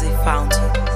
They a fountain.